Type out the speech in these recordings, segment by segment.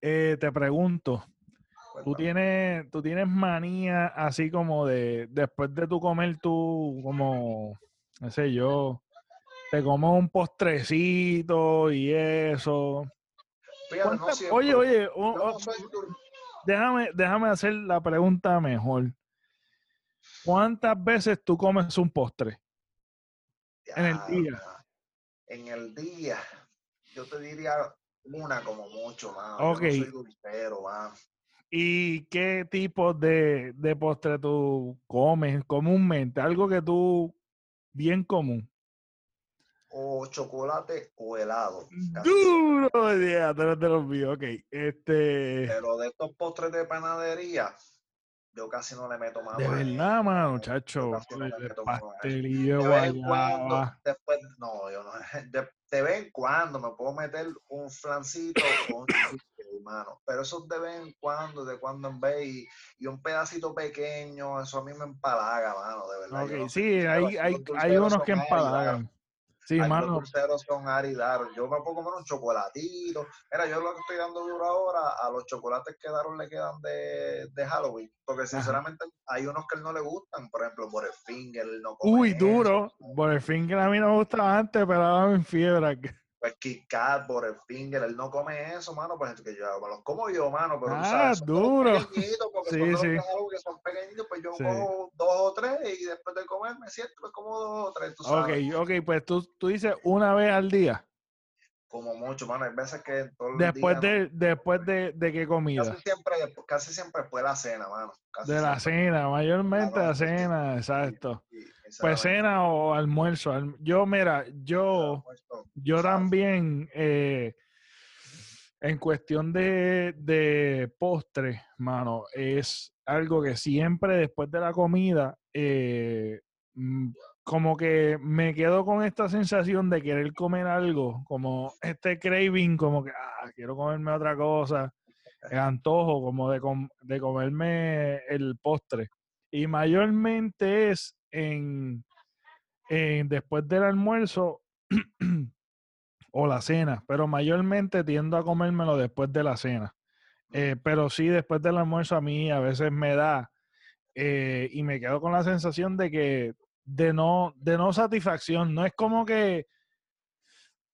Eh, te pregunto, ¿tú tienes, tú tienes manía así como de, después de tu comer tú, como, no sé yo, te comes un postrecito y eso? Fíjate, no ¿Cuántas- siempre. oye, oye, o- Yo o- no soy dul- déjame, déjame hacer la pregunta mejor. ¿Cuántas veces tú comes un postre? En el día. En el día, yo te diría una como mucho. Yo Ok. no soy dulcero, mano. ¿Y qué tipo de, de postre tú comes comúnmente? Algo que tú, bien común. O chocolate o helado. Duro, ya, te te lo olvido. Ok, este. Pero de estos postres de panadería, yo casi no le meto mano. De verdad, mano, Yo muchacho. casi no le el meto mano a eso. Pastelillo de De vez en cuando, después, no, yo no, de, de vez en cuando me puedo meter un flancito cheesecake, hermano, pero eso es de vez en cuando, de cuando en vez, y, y un pedacito pequeño, eso a mí me empalaga, mano, de verdad. yo Ok, no soy sí, hay, hay, hay unos que empalagan. Sí, los mano. dulceros son Ari Dar. Yo me puedo comer un chocolatito. Mira, yo lo que estoy dando duro ahora a los chocolates que Daron le quedan de, de Halloween. Porque sinceramente hay unos que él no le gustan. Por ejemplo, Butterfinger, no come Uy, eso. duro. Fin que a mí no me gustaba antes, pero ahora me enfiebra. Pues Kit Kat, Butterfinger, él no come eso, mano. Pues que yo me los como yo, mano. Pero tú Ah, sabes, son de los duro. pequeñitos, porque Sí, son los sí. Halloween que son pequeñitos. Pues yo Sí. cojo dos o tres y después de comer me siento, pues como dos o tres, tú Ok, sabes. ok, pues tú, tú dices una vez al día. Como mucho, mano. Hay veces que todo el Después de, después de, de qué comida. Casi siempre, casi siempre después de la cena, mano. Casi De la siempre. cena, mayormente la cena, Sí, exacto. sí, Pues cena o almuerzo. alm- Yo, mira, yo, yo también, eh, en cuestión de, de postre, mano, es algo que siempre después de la comida, eh, mm, como que me quedo con esta sensación de querer comer algo, como este craving, como que, ah, quiero comerme otra cosa, el antojo, como de, com- de comerme el postre. Y mayormente es en, en después del almuerzo o la cena, pero mayormente tiendo a comérmelo después de la cena. Eh, pero sí, después del almuerzo a mí a veces me da eh, y me quedo con la sensación de que de no, de no satisfacción. No es como que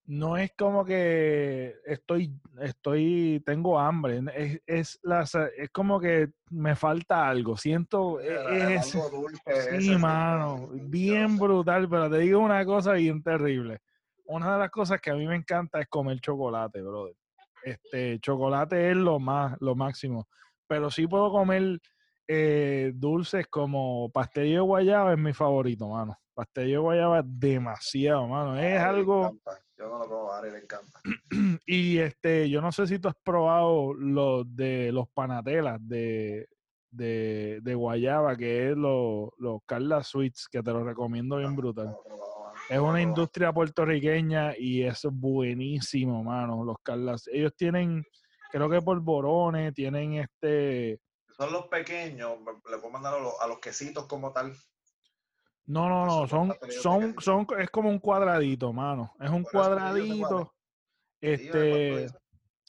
no es como que estoy, estoy, tengo hambre. Es, es, la, es como que me falta algo. Siento, e- es, algo dulce sí, mano, bien brutal, pero te digo una cosa bien terrible. Una de las cosas que a mí me encanta es comer chocolate, brother. Este, chocolate es lo más, lo máximo. Pero sí puedo comer eh, dulces como pastelillo de guayaba es mi favorito, mano. Pastelillo de guayaba es demasiado, mano. Es Ari algo. Yo no lo a Ari le encanta. Y este, yo no sé si tú has probado los de los panatelas de, de, de guayaba, que es los, los Carla Sweets, que te lo recomiendo bien brutal. No. Es una industria puertorriqueña y es buenísimo, mano. Los Carlas, ellos tienen, creo que polvorones, tienen este. Son los pequeños, le puedo mandar a los, a los quesitos como tal. No, no, no, son son, son, es como un cuadradito, mano. Es un cuadradito. Este,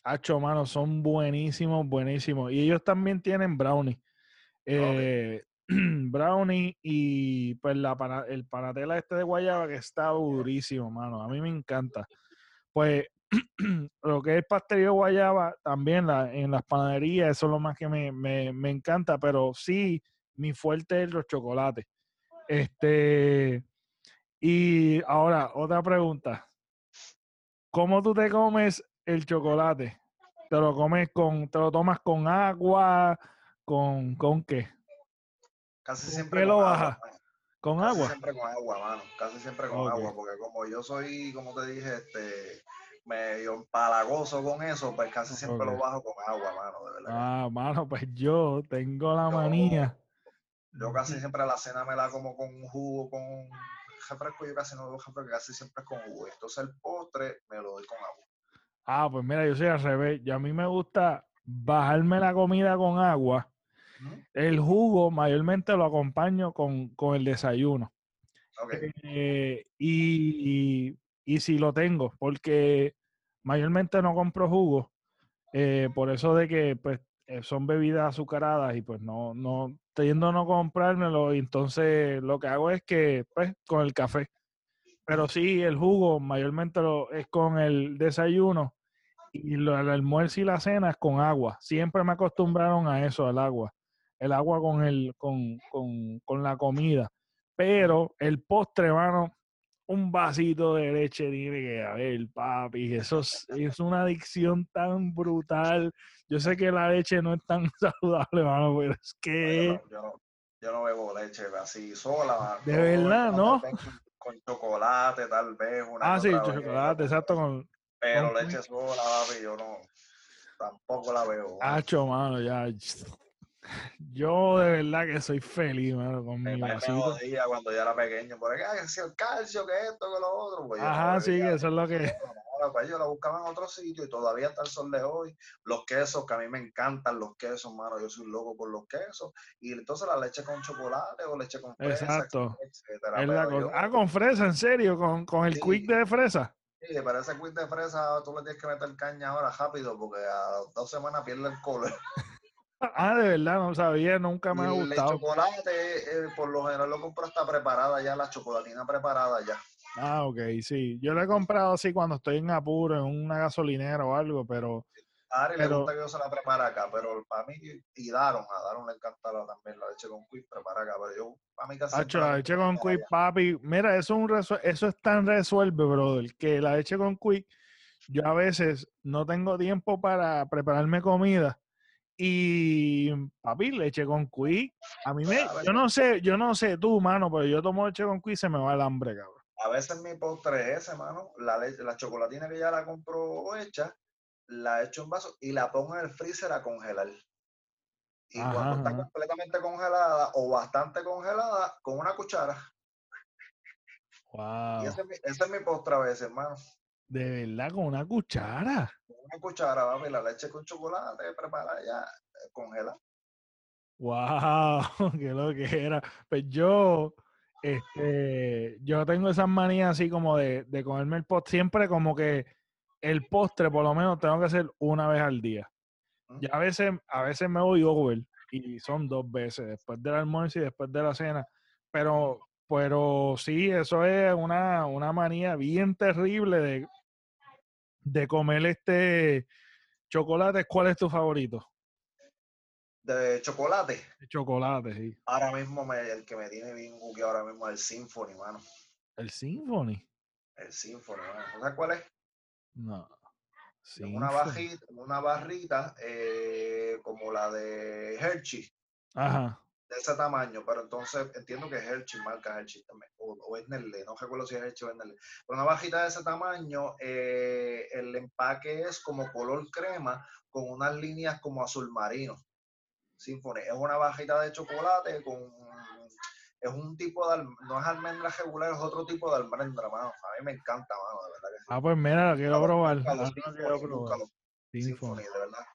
hacho, mano, son buenísimos, buenísimos. Y ellos también tienen brownie. Eh, brownie y pues la pana- el panatela este de guayaba que está durísimo, mano. A mí me encanta. Pues lo que es pastelillo de guayaba, también la, en las panaderías, eso es lo más que me, me, me encanta, pero sí, mi fuerte es los chocolates. Este, y ahora, otra pregunta. ¿Cómo tú te comes el chocolate? ¿Te lo comes con, te lo tomas con agua? ¿Con, con qué? Casi ¿Con siempre qué lo con bajas? agua. mano. ¿Con Casi agua? siempre con agua, mano. Casi siempre con agua, porque como yo soy, como te dije, este medio empalagoso con eso, pues casi siempre lo bajo con agua, mano, de verdad. Ah, mano, pues yo tengo la Yo- manía. Yo casi siempre la cena me la como con un jugo, con un refresco. Yo casi no bebo refresco, casi siempre es con jugo. Entonces el postre me lo doy con agua. Ah, pues mira, yo soy al revés. Y a mí me gusta bajarme la comida con agua. El jugo mayormente lo acompaño con, con el desayuno. Ok, Eh, y, y, y si lo tengo, porque mayormente no compro jugo. Eh, por eso de que pues eh, son bebidas azucaradas y pues no, no, teniendo a no comprármelo entonces lo que hago es que pues con el café. Pero sí, el jugo mayormente lo, es con el desayuno y el almuerzo y la cena es con agua. Siempre me acostumbraron a eso, al agua. El agua con, el, con, con, con la comida. Pero el postre, mano, un vasito de leche tiene que haber, papi. Eso es, es, una adicción tan brutal. Yo sé que la leche no es tan saludable, mano, pero es que... Yo no, yo no, bebo leche así sola. De verdad, ¿no? Con, chocolate, tal vez. Una ah, sí, chocolate, exacto. Con, pero con leche sola, papi, yo no... Tampoco la veo. Hacho, mano, ya yo de verdad que soy feliz, mano, con mi vasito. Me cuando yo era pequeño, por que si el calcio, que esto, que lo otro. Pues Ajá, sí, eso es lo que... Ahora, pues ellos lo buscaban en otro sitio y todavía hasta el sol de hoy. Los quesos, que a mí me encantan los quesos, mano, yo soy loco por los quesos. Y entonces la leche con chocolate o leche con fresa, Exacto. Ah, con fresa, en serio, con, con el quick de fresa. Sí, para ese quick de fresa tú le tienes que meter caña ahora rápido porque a dos semanas pierde el color. Ah, de verdad, no sabía, nunca me ha gustado. El chocolate, eh, por lo general lo compro hasta preparada ya, la chocolatina preparada ya. Ah, ok, sí. Yo lo he comprado así cuando estoy en apuro, en una gasolinera o algo, pero... A Ari le gusta que yo se la prepare acá, pero para mí, y Daron, a Daron le encanta también la leche con quick prepara acá, pero yo, para mí casi... Hacho, la leche con quick, papi, mira, eso es, un eso es tan resuelve, brother, que la leche con quick, yo a veces no tengo tiempo para prepararme comida y papi, leche con quick. A mí me, yo no sé, yo no sé tú, mano, pero yo tomo leche con quick y se me va el hambre, cabrón. A veces mi postre es mano. La, leche, la chocolatina que ya la compro hecha, la echo en vaso y la pongo en el freezer a congelar. Y cuando está completamente congelada o bastante congelada, con una cuchara. Wow. Y ese, ese es mi postre a veces, hermano. De verdad, con una cuchara. Con una cuchara, papi, la leche con chocolate preparada ya, eh, congela. Wow, qué lo que era. Pues yo, este, yo tengo esas manías así como de, de comerme el postre, siempre como que el postre por lo menos tengo que hacer una vez al día. Y a veces, a veces me voy over y son dos veces, después del almuerzo y después de la cena. Pero, pero sí, eso es una, una manía bien terrible de de comer este chocolate, ¿cuál es tu favorito? De chocolate. De chocolate, sí. Ahora mismo me, el que me tiene bien que ahora mismo es el Symphony, mano. ¿El Symphony? El Symphony, mano. ¿Sabes cuál es? No. Una, bajita, una barrita eh, como la de Hershey. Ajá de ese tamaño, pero entonces entiendo que es Hershey, marca Hershey también, o, o es Nestlé, no recuerdo si es Hershey o es Nestlé. Pero una bajita de ese tamaño, eh, el empaque es como color crema con unas líneas como azul marino. Symphony. Es una bajita de chocolate con es un tipo de no es almendra regular, es otro tipo de almendra, mano. A mí me encanta, mano, de verdad que Ah, pues mira, lo quiero probar. Symphony, de verdad.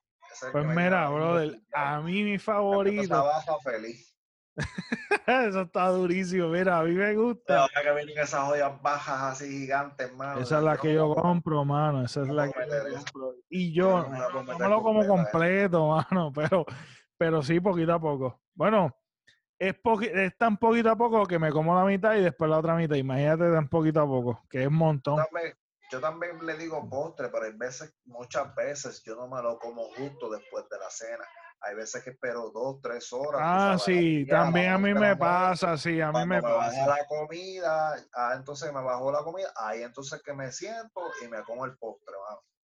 Pues mira, brother, a mí mi favorito. baja feliz. Eso está durísimo, mira, a mí me gusta. Ahora que vienen esas joyas bajas así gigantes, mano. Esa es la que yo compro, mano. Esa es la que yo compro. Y yo no, lo como completo, mano, pero, pero sí, poquito a poco. Bueno, es, es tan poquito a poco que me como la mitad y después la otra mitad. Imagínate tan poquito a poco, que es un montón. Yo también, le digo postre, pero hay veces, muchas veces yo no me lo como justo después de la cena hay veces que espero dos, tres horas. Ah, sí, también a mí me pasa, sí, a mí me, pasa. la comida, ah, entonces me bajó la comida, ahí entonces que me siento y me como el postre,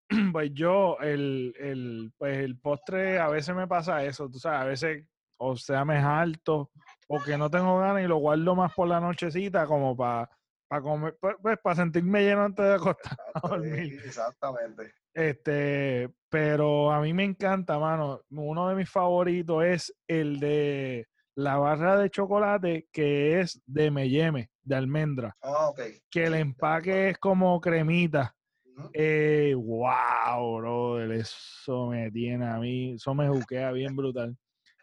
Pues yo, el, el, pues el postre, a veces me pasa eso, tú sabes, a veces o sea me alto o que no tengo ganas y lo guardo más por la nochecita como para para comer, pues, pues, para sentirme lleno antes de acostar a dormir. Exactamente. Este, pero a mí me encanta, mano. Uno de mis favoritos es el de la barra de chocolate que es de meyeme, de almendra. Ah, Que el empaque es como cremita. eh, wow, brother, eso me tiene a mí, eso me juquea bien brutal.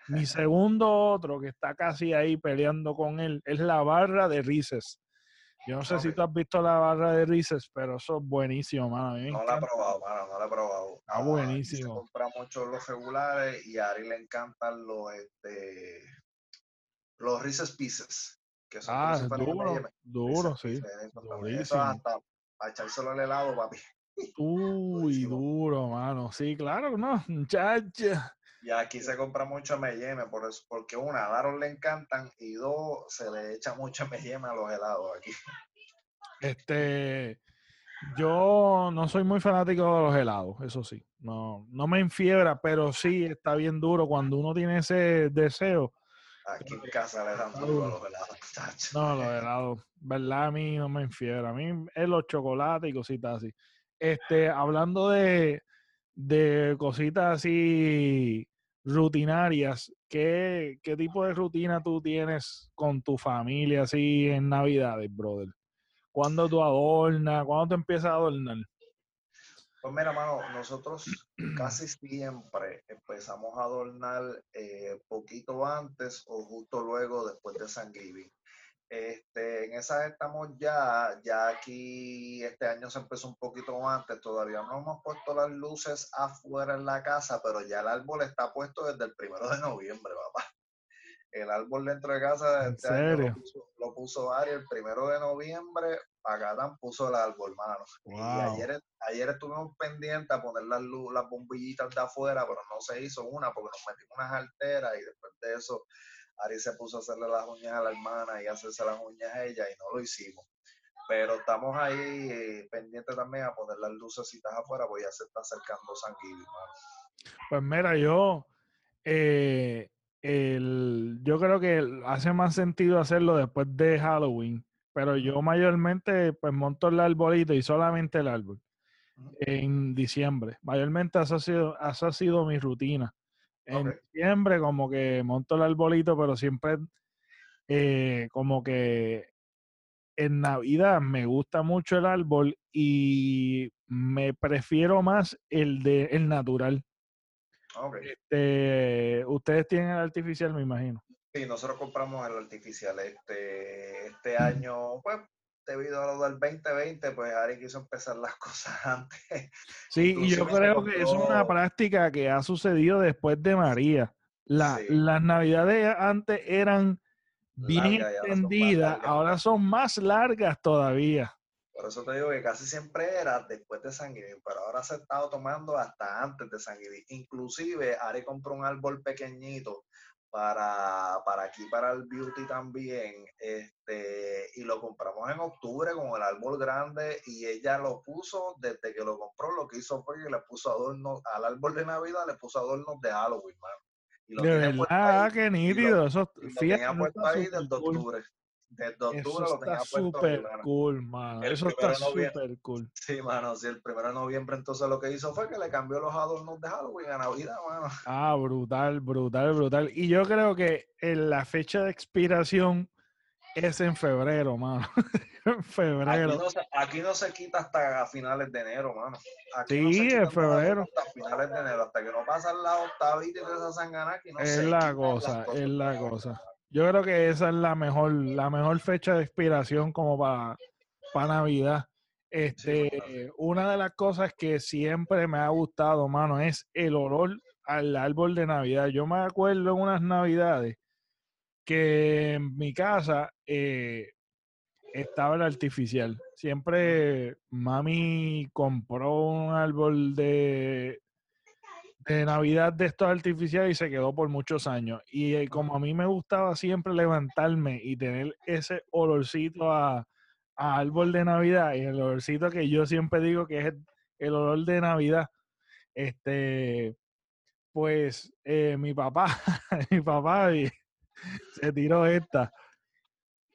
Mi segundo otro que está casi ahí peleando con él es la barra de Rices Yo no sé si tú has visto la barra de Reese's, pero eso es buenísimo, mano. A No la he probado, mano, no la he probado. Está Ah, buenísimo. Se compra mucho los regulares y a Ari le encantan los, este, los Reese's Pieces, que son Ah, duro, M&M. duro, sí. Pieces. Eso Durísimo. hasta para echárselo al helado, papi. Uy, duro, mano. Sí, claro, no, muchacha. Y aquí se compra mucho M&M, por eso, porque una, a Daron le encantan y dos, se le echa mucho M&M a los helados aquí. Este, yo no soy muy fanático de los helados, eso sí. No, no me enfiebra, pero sí está bien duro cuando uno tiene ese deseo. Aquí en casa le dan duro a duro. los helados, chacho. No, los helados, ¿verdad? A mí no me enfiebra. A mí es los chocolates y cositas así. Este, hablando de, de cositas así rutinarias, ¿qué, ¿qué tipo de rutina tú tienes con tu familia así en Navidades, brother? ¿Cuándo tú adornas? ¿Cuándo tú empiezas a adornar? Pues mira, mano, nosotros casi siempre empezamos a adornar eh, poquito antes o justo luego después de San. Este, en esas estamos ya, ya aquí este año se empezó un poquito antes, todavía no hemos puesto las luces afuera en la casa, pero ya el árbol está puesto desde el primero de noviembre, papá. El árbol dentro de casa ¿En este año lo puso, lo puso Ari el primero de noviembre, Pagatán puso el árbol, mano. Y ayer, ayer estuvimos pendientes a poner las, las bombillitas de afuera, pero no se hizo una porque nos metimos unas alteras y después de eso Ari se puso a hacerle las uñas a la hermana y a hacerse las uñas a ella y no lo hicimos. Pero estamos ahí eh, pendientes también a poner las lucecitas afuera porque ya se está acercando San. Pues mira, yo, eh, el, yo creo que hace más sentido hacerlo después de Halloween, pero yo mayormente pues monto el arbolito y solamente el árbol en diciembre. Mayormente esa ha sido, esa ha sido mi rutina. En diciembre como que monto el arbolito, pero siempre eh, como que en Navidad me gusta mucho el árbol y me prefiero más el de el natural. Ok. Este, ustedes tienen el artificial, me imagino. Sí, nosotros compramos el artificial este, este año, pues debido a lo del 2020, pues Ari quiso empezar las cosas antes. Sí, y yo creo que es una práctica que ha sucedido después de María. La- Sí. Las navidades antes eran bien Largas y ahora son más extendidas, largas. ahora son más largas todavía. Por eso te digo que casi siempre era después de San Giving, pero ahora se ha estado tomando hasta antes de San Giving. Inclusive Ari compró un árbol pequeñito para, para aquí, para el beauty también, este, y lo compramos en octubre con el árbol grande y ella lo puso desde que lo compró, lo que hizo fue que le puso adornos, al árbol de Navidad le puso adornos de Halloween, mano. Y lo De verdad, ahí, qué nítido. Eso, lo tenía puesto ahí desde octubre. Desde Eso octubre lo tenía está puesto mano. cool, mano. El Eso está súper cool. Sí, mano, sí, el primero de noviembre entonces lo que hizo fue que le cambió los adornos de Halloween a Navidad, mano. Ah, brutal, brutal, brutal. Y yo creo que en la fecha de expiración es en febrero, mano. en Aquí febrero. no, se, aquí no se quita hasta finales de enero, mano. Aquí no Sí, se en quita febrero. Hasta finales de enero, hasta que no pasan la octavita y de esa sangana, aquí no Es la cosa, es la cosa. Yo creo que esa es la mejor, la mejor fecha de expiración como para Navidad. Este, una de las cosas que siempre me ha gustado, mano, es el olor al árbol de Navidad. Yo me acuerdo en unas Navidades que en mi casa eh, estaba el artificial. Siempre mami compró un árbol de, de Navidad de estos artificiales y se quedó por muchos años. Y eh, como a mí me gustaba siempre levantarme y tener ese olorcito a, a árbol de Navidad y el olorcito que yo siempre digo que es el, olor de Navidad, este, pues eh, mi papá, mi papá se tiró esta.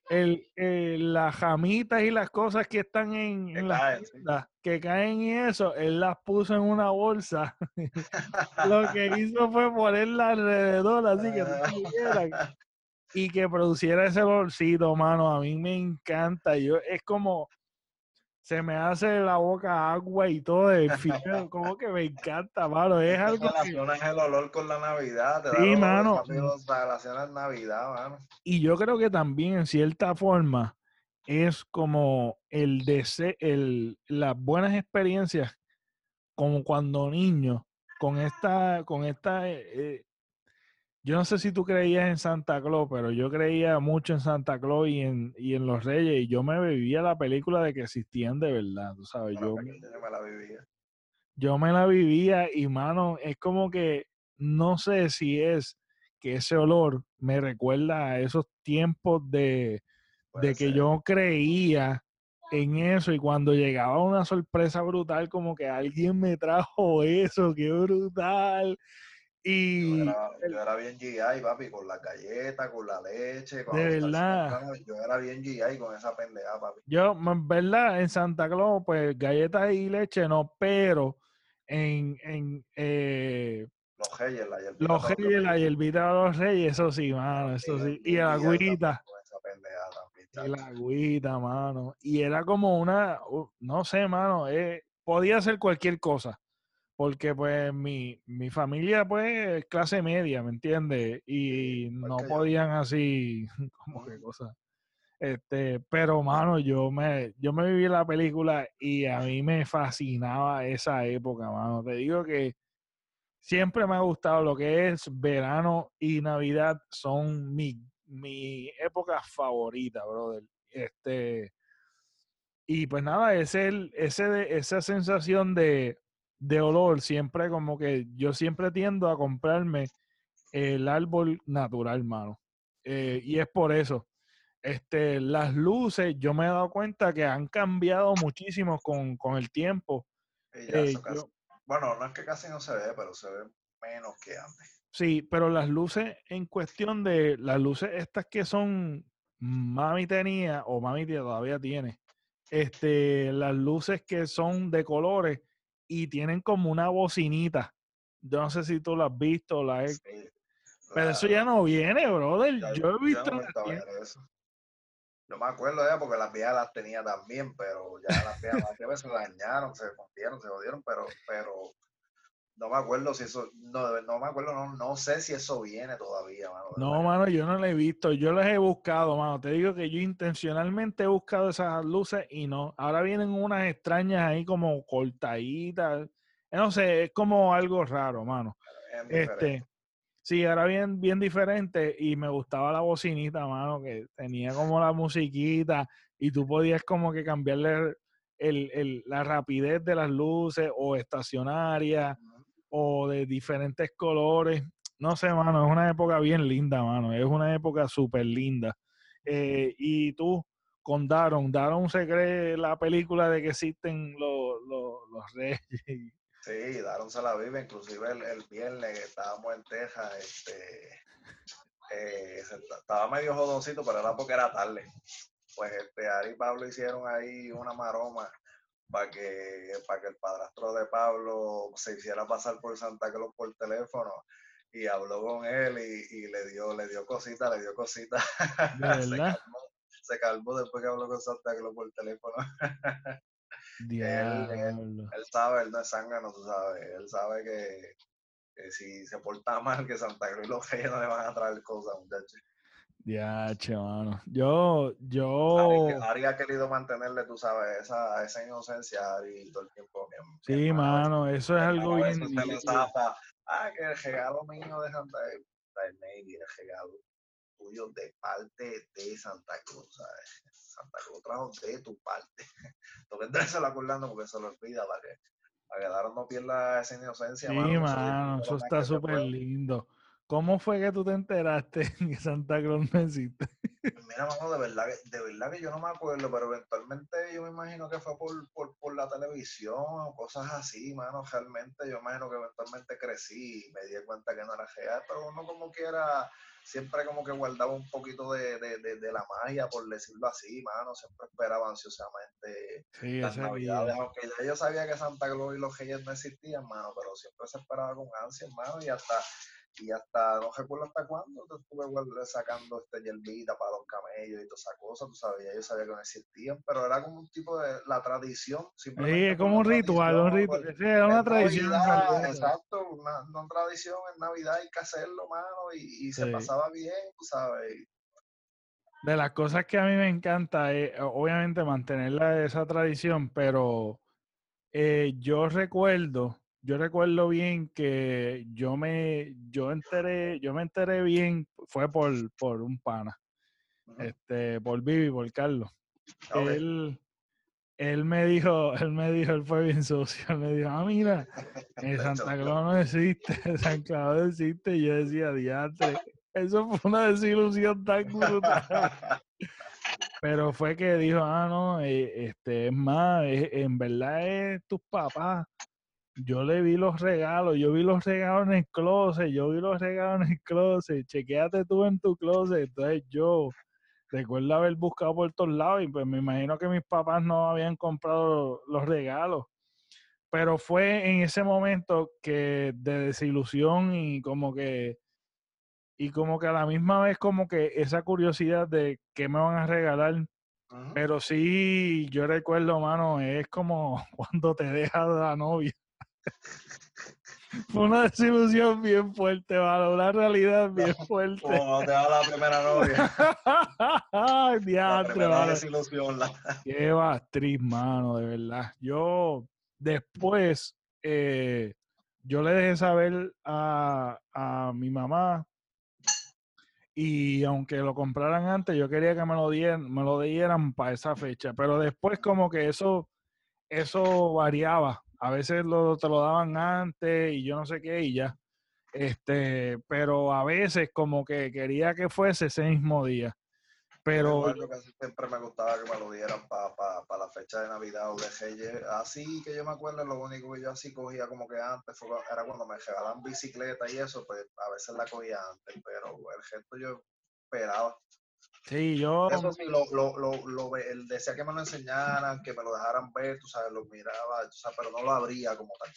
El, eh, las jamitas y las cosas que están en, Que en las sí. que caen y eso, él las puso en una bolsa. Lo que hizo fue ponerla alrededor, así que no vieran, y que produciera ese olorcito, mano. A mí me encanta. Yo, es como, se me hace la boca agua y todo. El fideo, como que me encanta, mano. Es algo que, relacionas el olor con la Navidad, te Sí, relacionas Navidad, mano. y yo creo que también en cierta forma es como el deseo, el, las buenas experiencias como cuando niño, con esta, con esta, eh, eh, yo no sé si tú creías en Santa Claus, pero yo creía mucho en Santa Claus y en, y en los Reyes, y yo me vivía la película de que existían de verdad, tú sabes, yo, me la vivía. Yo me la vivía y, mano, es como que no sé si es que ese olor me recuerda a esos tiempos de, de que yo creía en eso y cuando llegaba una sorpresa brutal, como que alguien me trajo eso, qué brutal. Y yo era, bien GI, papi, con la galleta, con la leche. Con de verdad. Yo era bien GI con esa pendeja, papi. Yo, en verdad, en Santa Claus, pues galletas y leche no, pero en, en eh, los reyes, la hierbita. Los reyes, la hierbita de los reyes, eso sí, mano, eso sí. Y la agüita. Y la agüita, mano. Y era como una, no sé, mano, eh, podía ser cualquier cosa. Porque pues mi, mi familia pues clase media, ¿me entiendes? Y no podían así, como que cosas. Este, pero mano, yo me, yo me viví la película y a mí me fascinaba esa época, mano. Te digo que siempre me ha gustado lo que es verano y Navidad son mi mi época favorita, brother. Este, y pues nada, ese, ese, esa sensación de, de olor, siempre como que yo siempre tiendo a comprarme el árbol natural, mano. Eh, y es por eso. Este, las luces, yo me he dado cuenta que han cambiado muchísimo con, el tiempo. Eh, bueno, no es que casi no se ve, pero se ve menos que antes. Sí, pero las luces en cuestión de las luces estas que son mami tenía o mami todavía tiene, este, las luces que son de colores y tienen como una bocinita. Yo no sé si tú las has visto, la pero eso ya no viene, brother. yo he visto. Yo, me acuerdo de porque las viejas las tenía también, pero ya las viejas se dañaron, se rompieron, se jodieron, pero, pero no me acuerdo si eso, no, no me acuerdo, no, no, sé si eso viene todavía, mano. No, mano, yo no lo he visto, yo las he buscado, mano. Te digo que yo intencionalmente he buscado esas luces y no. Ahora vienen unas extrañas ahí como cortaditas. No sé, es como algo raro, mano. Este, sí, ahora bien, bien diferente y me gustaba la bocinita, mano, que tenía como la musiquita y tú podías como que cambiarle el, el, la rapidez de las luces o estacionaria o de diferentes colores. No sé, mano, es una época bien linda, mano. Es una época súper linda. Eh, y tú, con Daron, Daron se cree la película de que existen los, los, reyes. Sí, Daron se la vive, inclusive el, el viernes estábamos en Texas, este, eh, estaba medio jodoncito, pero era porque era tarde. Pues este, Ari y Pablo hicieron ahí una maroma para que, para que el padrastro de Pablo se hiciera pasar por Santa Claus por teléfono y habló con él y, le dio le dio cosita, le dio cosita. se, calmó, después que habló con Santa Claus por teléfono. él, sabe, él no es zángano, tú sabes. Él sabe que, si se porta mal, que Santa Claus y los reyes no le van a traer cosas, muchachos. Ya, che, mano. Yo, yo. Ari, ha querido mantenerle, tú sabes, esa, esa inocencia y todo el tiempo. sí, mano, eso es algo bien. ah, que el regalo mío de Santa Cruz, el regalo tuyo de parte de Santa Cruz, ¿sabes? Santa Cruz trajo de tu parte. Entonces, que lo acordando porque se lo olvida para que, para que Daron no pierda esa inocencia. Sí, mano, eso está súper lindo. ¿Cómo fue que tú te enteraste que Santa Claus no existe? Pues mira, mano, de verdad, que, de verdad que yo no me acuerdo, pero eventualmente yo me imagino que fue por, por, por la televisión o cosas así, mano. Realmente yo imagino que eventualmente crecí y me di cuenta que no era real, pero uno como quiera, siempre como que guardaba un poquito de, de, de, la magia, por decirlo así, mano. Siempre esperaba ansiosamente sí, las navidades, aunque ya yo sabía que Santa Claus y los Reyes no existían, mano, pero siempre se esperaba con ansia, mano, y hasta y hasta, no recuerdo hasta cuándo, estuve sacando este yerbita para los camellos y todas esas cosas, tú sabías, yo sabía que no existían, pero era como un tipo de, la tradición. Sí, es como un ritual, un ritual, pues, era una tradición. exacto, una, una, tradición en Navidad hay que hacerlo, mano, y, y se pasaba bien, tú sabes. de las cosas que a mí me encanta es, obviamente, mantener esa tradición, pero eh, yo recuerdo, yo recuerdo bien que yo me, yo enteré, yo me enteré bien, fue por, por un pana, este, por Vivi, por Carlos. Él, él me dijo, él me dijo, él fue bien sucio, él me dijo, ah, mira, en Santa Claus no existe, San Claus no existe, y yo decía, diante, eso fue una desilusión tan brutal. Pero fue que dijo, ah, no, eh, este, es más, en verdad es tus papás. Yo le vi los regalos, yo vi los regalos en el closet, yo vi los regalos en el closet, chequéate tú en tu closet. Entonces yo recuerdo haber buscado por todos lados y pues me imagino que mis papás no habían comprado los regalos. Pero fue en ese momento que de desilusión y como que y como que a la misma vez como que esa curiosidad de qué me van a regalar. Pero sí, yo recuerdo, mano, es como cuando te deja la novia. Fue una desilusión bien fuerte, mano, una realidad bien fuerte. Como te da la primera novia. Ay, diantre, la desilusión. La... Qué bastriz, mano, de verdad. Yo después, eh, yo le dejé saber a, a mi mamá y aunque lo compraran antes, yo quería que me lo dieran, me lo dieran para esa fecha. Pero después como que eso, eso variaba. A veces lo, te lo daban antes y yo no sé qué y ya. Este, pero a veces como que quería que fuese ese mismo día. Pero siempre me gustaba que me lo dieran para la fecha de Navidad o de Reyes. Así que yo me acuerdo, lo único que yo así cogía como que antes era cuando me regalaban bicicleta y eso, pues a veces la cogía antes, pero el gesto yo esperaba. Sí, yo. Eso sí, lo, lo, lo, él decía que me lo enseñaran, que me lo dejaran ver, tú sabes, lo miraba, pero no lo abría como tal.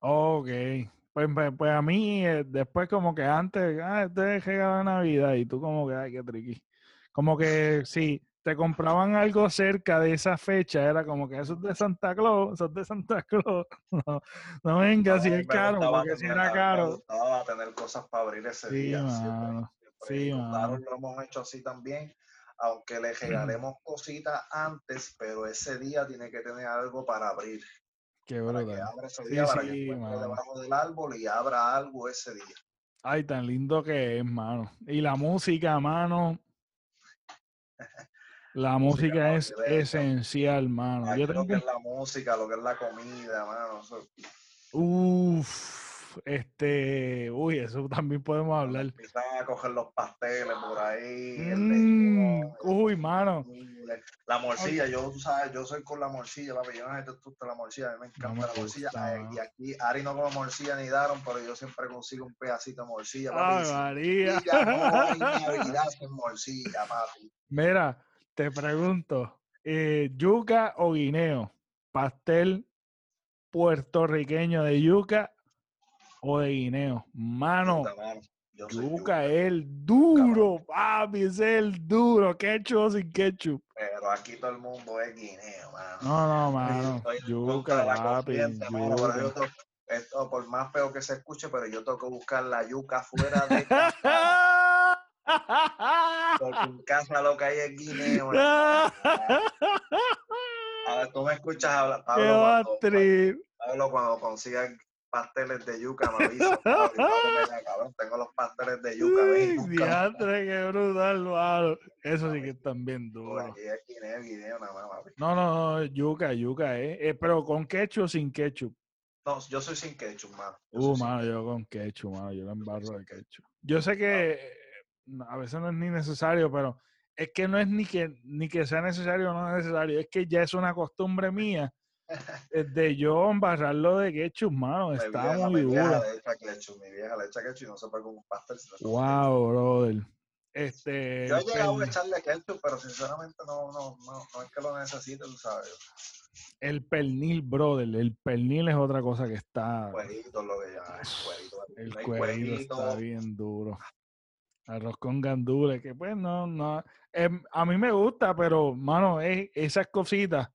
Ok. Pues, pues, pues a mí, eh, después como que antes, ah, este es regalo Navidad y tú como que, ay, qué triqui. Como que si te compraban algo cerca de esa fecha, era como que eso es de Santa Claus, eso es de Santa Claus. No, no venga, si es caro, porque si era caro. Me gustaba tener cosas para abrir ese día. Sí, claro, lo hemos hecho así también, aunque le regalemos cositas antes, pero ese día tiene que tener algo para abrir. Qué para que abra ese día, para que debajo del árbol y abra algo ese día. Ay, tan lindo que es, mano. Y la música, mano, la música es esencial, mano. Yo Lo que es la música, lo que es la comida, mano. Uf, este, uy, eso también podemos hablar. Empiezan a coger los pasteles por ahí. Mm, uy, mano. La morcilla, yo, tú sabes, yo soy con la morcilla, papi. Yo no sé la morcilla, a mí me encanta la morcilla. y aquí Ari no come morcilla ni daron, pero yo siempre consigo un pedacito de morcilla, papi. Ay, María. No hay Navidad sin morcilla, papi. Mira, te pregunto, eh, ¿yuca o guineo? ¿Pastel puertorriqueño de yuca o de guineo? Mano, yuca es el duro, papi, es el duro. Ketchup o sin ketchup. Pero aquí todo el mundo es guineo, mano. No, no, mano. Yuca, papi. Yuca. esto, por más feo que se escuche, pero yo tengo que buscar la yuca fuera de Porque en casa lo que hay es guineo. A ver, tú me escuchas hablar, Pablo, cuando, Pablo, cuando consigan pasteles de yuca, me avisa. tengo los pasteles de yuca. Diantre, qué brutal, Eso sí que están bien duros. Aquí nada más, No, no, no, yuca, yuca, eh. eh. Pero con ketchup o sin ketchup. No, yo soy sin ketchup, mano. uh, mano, yo con ketchup, mano. Yo lo embarro de ketchup. Yo sé que a veces no es ni necesario, pero es que no es ni que, ni que sea necesario o no necesario, es que ya es una costumbre mía de yo embarrarlo de ketchup, mano, está muy duro. Mi vieja le echa ketchup y no se puede con un pastel. wow, brother. Este, yo he llegado a echarle ketchup, pero sinceramente no, no, no, no es que lo necesite, tú sabes. El pernil, brother, el pernil es otra cosa que está... Cuerito, lo que ya El cuerito está bien duro. Arroz con gandules, que pues no, no. Em, a mí me gusta, pero, mano, es, esas cositas.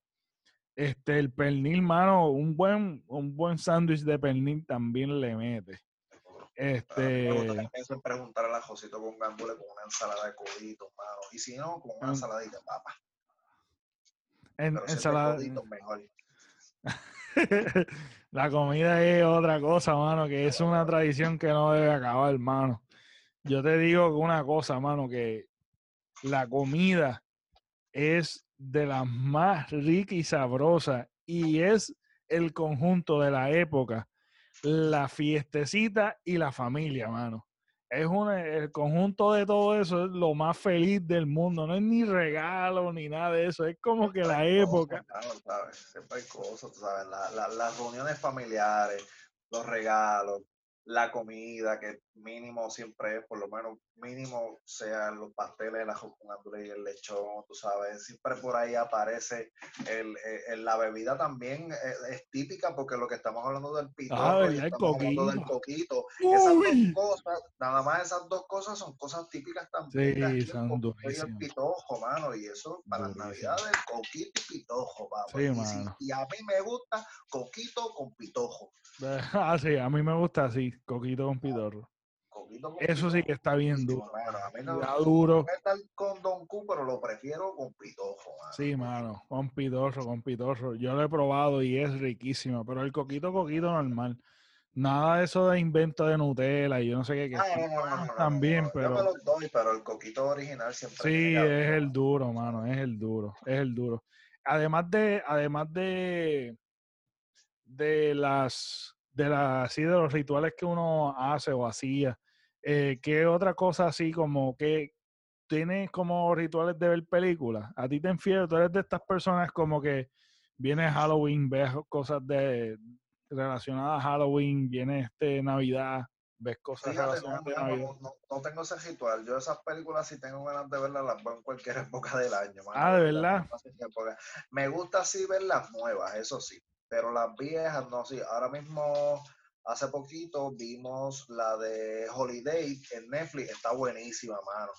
Este, el pernil, mano, un buen, un buen sándwich de pernil también le mete. Este. Me preguntar a la Josito con gambule con una ensalada de coditos, mano. Y si no, con una mm. ensaladita de papa. En, ensalada. mejor. la comida es otra cosa, mano, que es una tradición que no debe acabar, hermano. Yo te digo una cosa, mano, que la comida es de las más ricas y sabrosas y es el conjunto de la época, la fiestecita y la familia, mano. Es un, el conjunto de todo eso es lo más feliz del mundo. No es ni regalo ni nada de eso. Es como que la época. Siempre hay cosas, sabes. las reuniones familiares, los regalos, la comida, que mínimo siempre es, por lo menos mínimo sean los pasteles, la jocundura y el lechón, tú sabes, siempre por ahí aparece el, eh, la bebida también eh, es, típica porque lo que estamos hablando del pito, ah, estamos hablando del coquito, esas dos cosas, nada más esas dos cosas son cosas típicas también. Sí, son y el pitojo, mano, y eso para las navidades, coquito y pitojo, vamos. y, y a mí me gusta coquito con pitojo. Ah, sí, a mí me gusta así, coquito con pitorro. Eso sí que está bien duro. a mí no, duro. con Don Q, pero lo prefiero con pitorro. Sí, mano, con pitorro, con pitorro. Yo lo he probado y es riquísimo, pero el coquito, coquito normal. Nada de eso de invento de Nutella y yo no sé qué. Ah, también, pero. Yo me los doy, pero el coquito original siempre. Sí, es el duro, mano, es el duro, es el duro. Además de, además de, de las de la, así de los rituales que uno hace o hacía, eh, ¿qué otra cosa así como que tienes como rituales de ver películas? A ti te infiero, tú eres de estas personas como que viene Halloween, ves cosas de relacionadas a Halloween, viene este Navidad, ves cosas relacionadas no, a Navidad. No, tengo ese ritual. Yo esas películas si tengo ganas de verlas las veo en cualquier época del año. Ah, de verdad. Me gusta así ver las nuevas, eso sí pero las viejas no, sí. Ahora mismo, hace poquito vimos la de Holiday en Netflix, está buenísima, mano.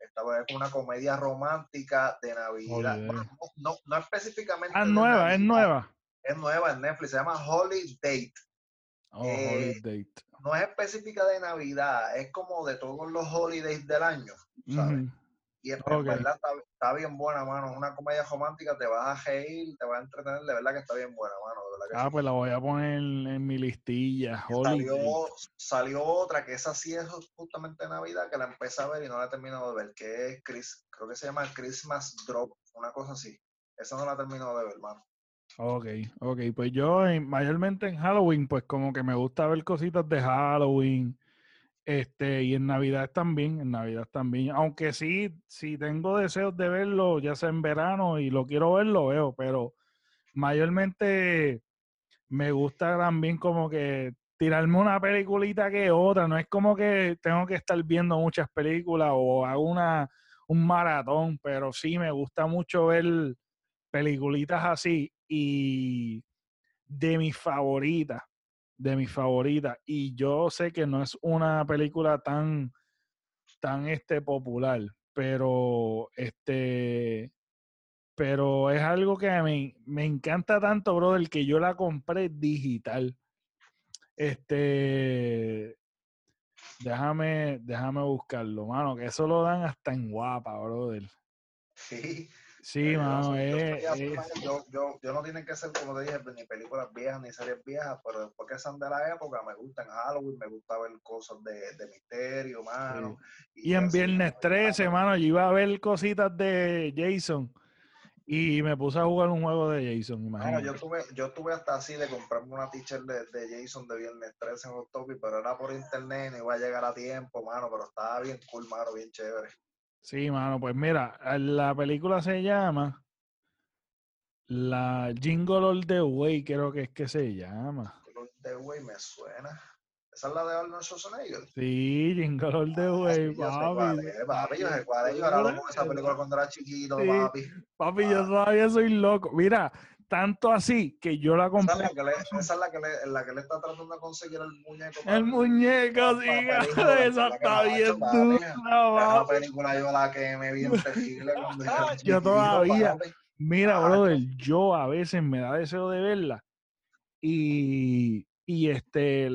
Esta es una comedia romántica de Navidad. no, no, específicamente. Ah, nueva, es nueva. Es nueva en Netflix, se llama Holiday. Oh, eh, No es específica de Navidad, es como de todos los holidays del año, ¿sabes? Y en, verdad está, bien buena, mano. Una comedia romántica, te vas a reír, te vas a entretener, de verdad que está bien buena, mano. ah, pues la voy a poner en, mi listilla. Salió, salió, otra que esa sí es justamente de Navidad, que la empecé a ver y no la he terminado de ver, que es Chris, creo que se llama Christmas Drop, una cosa así. Esa no la he terminado de ver, mano. Ok, ok, pues yo mayormente en Halloween, pues como que me gusta ver cositas de Halloween este, y en Navidad también, en Navidad también. Aunque sí, si tengo deseos de verlo, ya sea en verano y lo quiero ver, lo veo, pero mayormente me gusta también como que tirarme una peliculita que otra. No es como que tengo que estar viendo muchas películas o hago una, un maratón, pero sí me gusta mucho ver peliculitas así y de mis favoritas de mis favoritas. Y yo sé que no es una película tan, tan este, popular, pero este pero es algo que a mí me encanta tanto, brother, que yo la compré digital. Este, déjame, déjame buscarlo, mano, que eso lo dan hasta en guapa, brother. Sí, Sí, mano, es, yo, yo, yo, no tienen que ser, como te dije, ni películas viejas ni series viejas, pero después que sean de la época, me gustan Halloween, me gusta ver cosas de, de misterio, mano. Y, en Viernes 13, mano, yo iba a ver cositas de Jason y me puse a jugar un juego de Jason, imagínate. yo tuve, yo tuve hasta así de comprarme una teacher de, de Jason de Viernes 13 en October, pero era por internet, no iba a llegar a tiempo, mano, pero estaba bien cool, mano, bien chévere. Sí, mano, pues mira, la película se llama La Jingle All the Way, creo que es que se llama. All the Way me suena. ¿Esa es la de Arnold Schwarzenegger? Sí, Jingle All the Way, papi. Papi, yo sé cuál es. Yo era loco con esa película cuando era chiquito, papi. Papi, yo todavía soy loco. Mira, tanto así que yo la compré. Esa es la que le, esa es la que le, la que le está tratando de conseguir el muñeco. El muñeco, sí, esa está bien dura. La película yo la que me vi en terrible Yo todavía, mira, brother, yo a veces me da deseo de verla y, y este,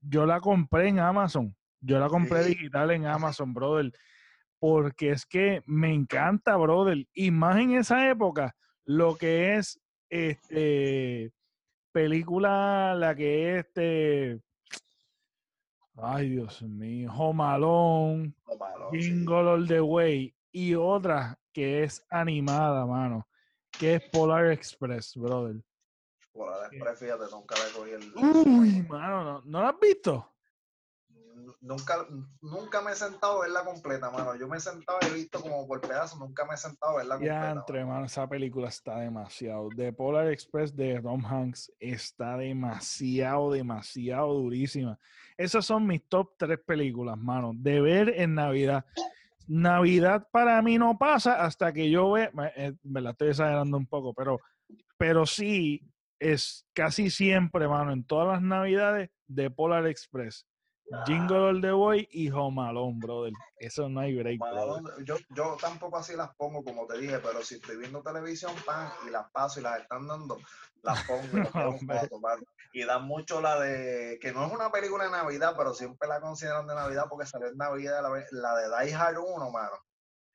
yo la compré en Amazon. Yo la compré Sí. digital en Amazon, brother. Porque es que me encanta, brother. Y más en esa época, lo que es este película, la que es este. Ay, Dios mío. Sí. Jingle All the Way. Y otra que es animada, mano. Que es Polar Express, brother. Por la después, fíjate, nunca le cogí el. Uy, mano, ¿no, ¿no la has visto? Nunca, nunca me he sentado a verla completa, mano. Yo me he sentado he visto como por pedazos, nunca me he sentado a verla completa. Ya entre, mano, esa película está demasiado. The Polar Express de Tom Hanks está demasiado, demasiado durísima. Esas son mis top tres películas, mano, de ver en Navidad. Navidad para mí no pasa hasta que yo vea, me, eh, me la estoy exagerando un poco, pero, pero sí es casi siempre, mano, en todas las Navidades de Polar Express. Jingle All the Way y Home Alone, brother. Eso no hay break, Yo, yo tampoco así las pongo, como te dije, pero si estoy viendo televisión, pan, y las paso y las están dando, las pongo mano. Y dan mucho la de, que no es una película de Navidad, pero siempre la consideran de Navidad porque salió en Navidad la, la de Die Hard 1, mano.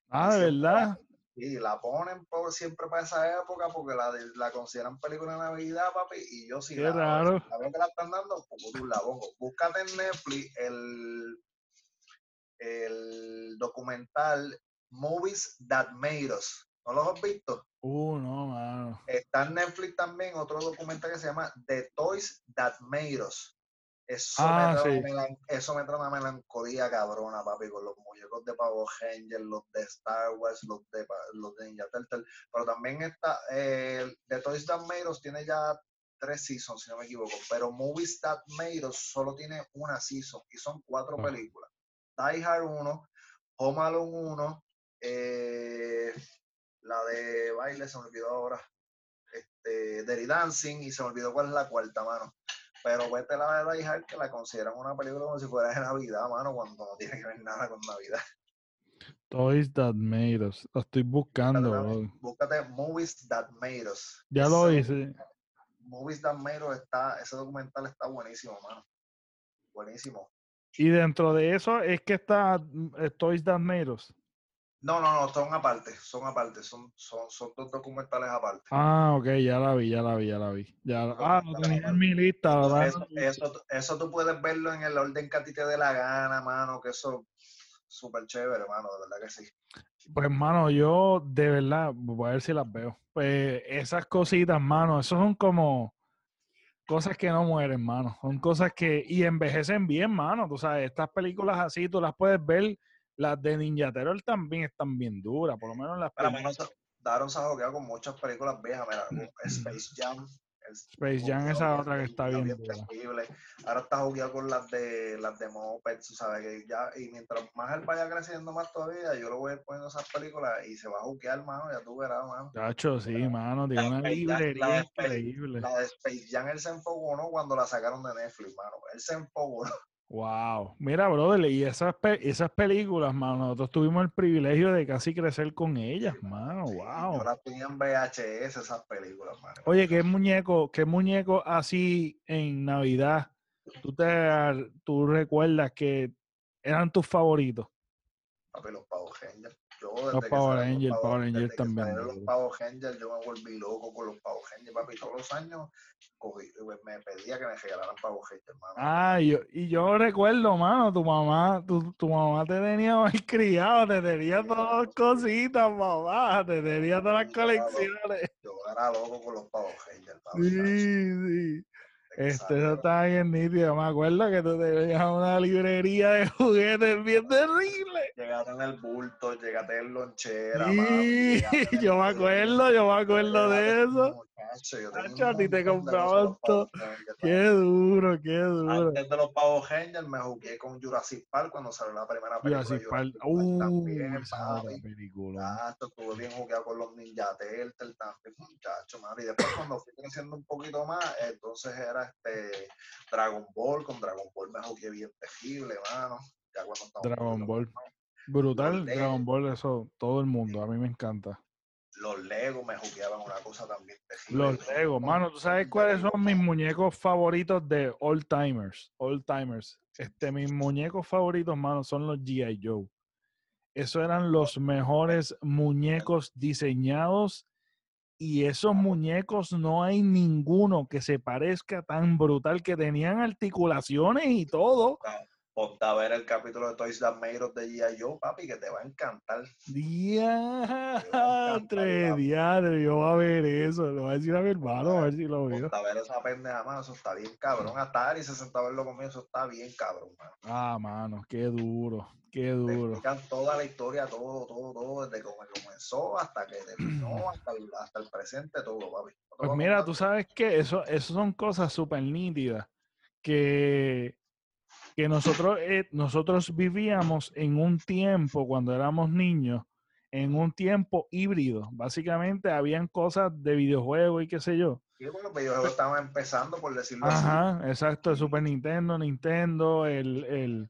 Ah, de verdad. Y la ponen por, siempre para esa época porque la, la consideran película de Navidad, papi. Y yo sí Qué la raro. Si la veo que la están dando, pues tú la pongo. Búscate en Netflix el, el documental Movies That Made Us. ¿No los has visto? Uh, no, mano. Está en Netflix también otro documental que se llama The Toys That Made Us. Eso, Ah, me trae sí. una melan- eso me trae una melancolía cabrona, papi, con los muñecos de Power Rangers, los de Star Wars, los de, los de Ninja Turtle. Pero también está, eh, The Toys That Made Us tiene ya tres seasons, si no me equivoco. Pero Movies That Made Us solo tiene una season y son cuatro Ah. películas. Die Hard 1, Home Alone 1, eh, la de baile, se me olvidó ahora. Este, Dirty Dancing, y se me olvidó cuál es la cuarta, mano. Pero vete la de Die Hard, que la consideran una película como si fuera de Navidad, mano, cuando no tiene que ver nada con Navidad. Toys That Made Us. Lo estoy buscando, Búscate, búscate Movies That Made Us. Ya lo hice. Movies That Made Us está, ese documental está buenísimo, mano. Buenísimo. Y dentro de eso es que está mm, eh, Toys That Made Us. No, no, no, son aparte, son aparte, son, son, son dos documentales aparte. Ah, ok, ya la vi, ya la vi, ya la vi. Ya, ah, lo tenía en mi lista. Eso, lista. eso, eso tú puedes verlo en el orden que a ti te dé la gana, mano, que eso súper chévere, mano, de verdad que sí. Pues, mano, yo de verdad, voy a ver si las veo. Pues esas cositas, mano, eso son como cosas que no mueren, mano. Son cosas que, y envejecen bien, mano. Tú sabes, estas películas así, tú las puedes ver. Las de Ninja Turtle también están bien duras, por lo menos las Pero primeras. Daron se ha joqueado con muchas películas viejas, mira, con Space Jam. Space Jam, esa bien, otra que está bien bien. Ahora está jugueado con las de las de Mopeds, sabes que ya, y mientras más él vaya creciendo más todavía, yo lo voy a ir poniendo esas películas y se va a juquear, mano, ya tú verás, mano. Chacho, sí, mano, tiene La una librería increíble. La de Space Jam él se enfogonó cuando la sacaron de Netflix, mano. Él se enfogonó. Wow. Mira, brother, y esas, esas películas, mano, nosotros tuvimos el privilegio de casi crecer con ellas, mano. Yo Wow. las tenía en VHS esas películas, mano. Oye, ¿qué muñeco, qué muñeco así en Navidad tú te tú recuerdas que eran tus favoritos? Papi, los Power Rangers. Yo desde Los Power Rangers, Power Rangers también, Los. Power Rangers, yo me volví loco con los Power Rangers, papi. Todos los años cogí- me pedía que me regalaran Power Rangers, mano. Ah, yo, y yo recuerdo, mano, tu mamá, tu, tu mamá te tenía mal criado, te tenía Sí, todas las cositas, mamá, te tenía todas las colecciones. Yo era loco con los Power Rangers, papi. Sí, sí. Este, eso estaba bien nítido. Me acuerdo que tú tenías una librería de juguetes bien terrible. Llegaste en el bulto, llegaste en lonchera, Sí, en yo me acuerdo, yo me acuerdo de eso. Tacho, a ti te compraban todo. Qué duro, qué duro. Antes de los Power Rangers me jugué con Jurassic Park cuando salió la primera película. Jurassic Park. Uh, también, papi. película. Estuve bien jugado con los Ninja Turtles también, muchacho, mano. Y después cuando fui creciendo un poquito más, entonces era este Dragon Ball, con Dragon Ball me jugué bien terrible, mano. Ya cuando Dragon Ball. Brutal, Dragon Ball, eso, todo el mundo, a mí me encanta. los Legos me jugueaban una cosa también. Los Legos, mano, ¿tú sabes cuáles son mis muñecos favoritos de All Timers? All Timers. Este, mis muñecos favoritos, mano, son los G.I. Joe. Esos eran los mejores muñecos diseñados y esos muñecos no hay ninguno que se parezca tan brutal que tenían articulaciones y todo. Ponte a ver el capítulo de Toys That Made de G.I. Joe, papi, que te va a encantar. Diatre, diadre, yo voy a ver eso. Le voy a decir a mi hermano, a ver si lo veo. Ponte a ver esa pendeja, mano, eso está bien cabrón. Hasta Ari se sentó a verlo conmigo, eso está bien cabrón, mano. Ah, mano, qué duro, qué duro. Te toda la historia, todo, todo, todo, desde cómo comenzó hasta que terminó, hasta el, hasta el presente, todo, papi. Pues mira, tú sabes que eso, eso son cosas súper nítidas que que nosotros, eh, nosotros vivíamos en un tiempo, cuando éramos niños, en un tiempo híbrido. Básicamente habían cosas de videojuegos y qué sé yo. Sí, bueno, los videojuegos estaban empezando, por decirlo Ajá, exacto, el Super Nintendo, Nintendo, el, el,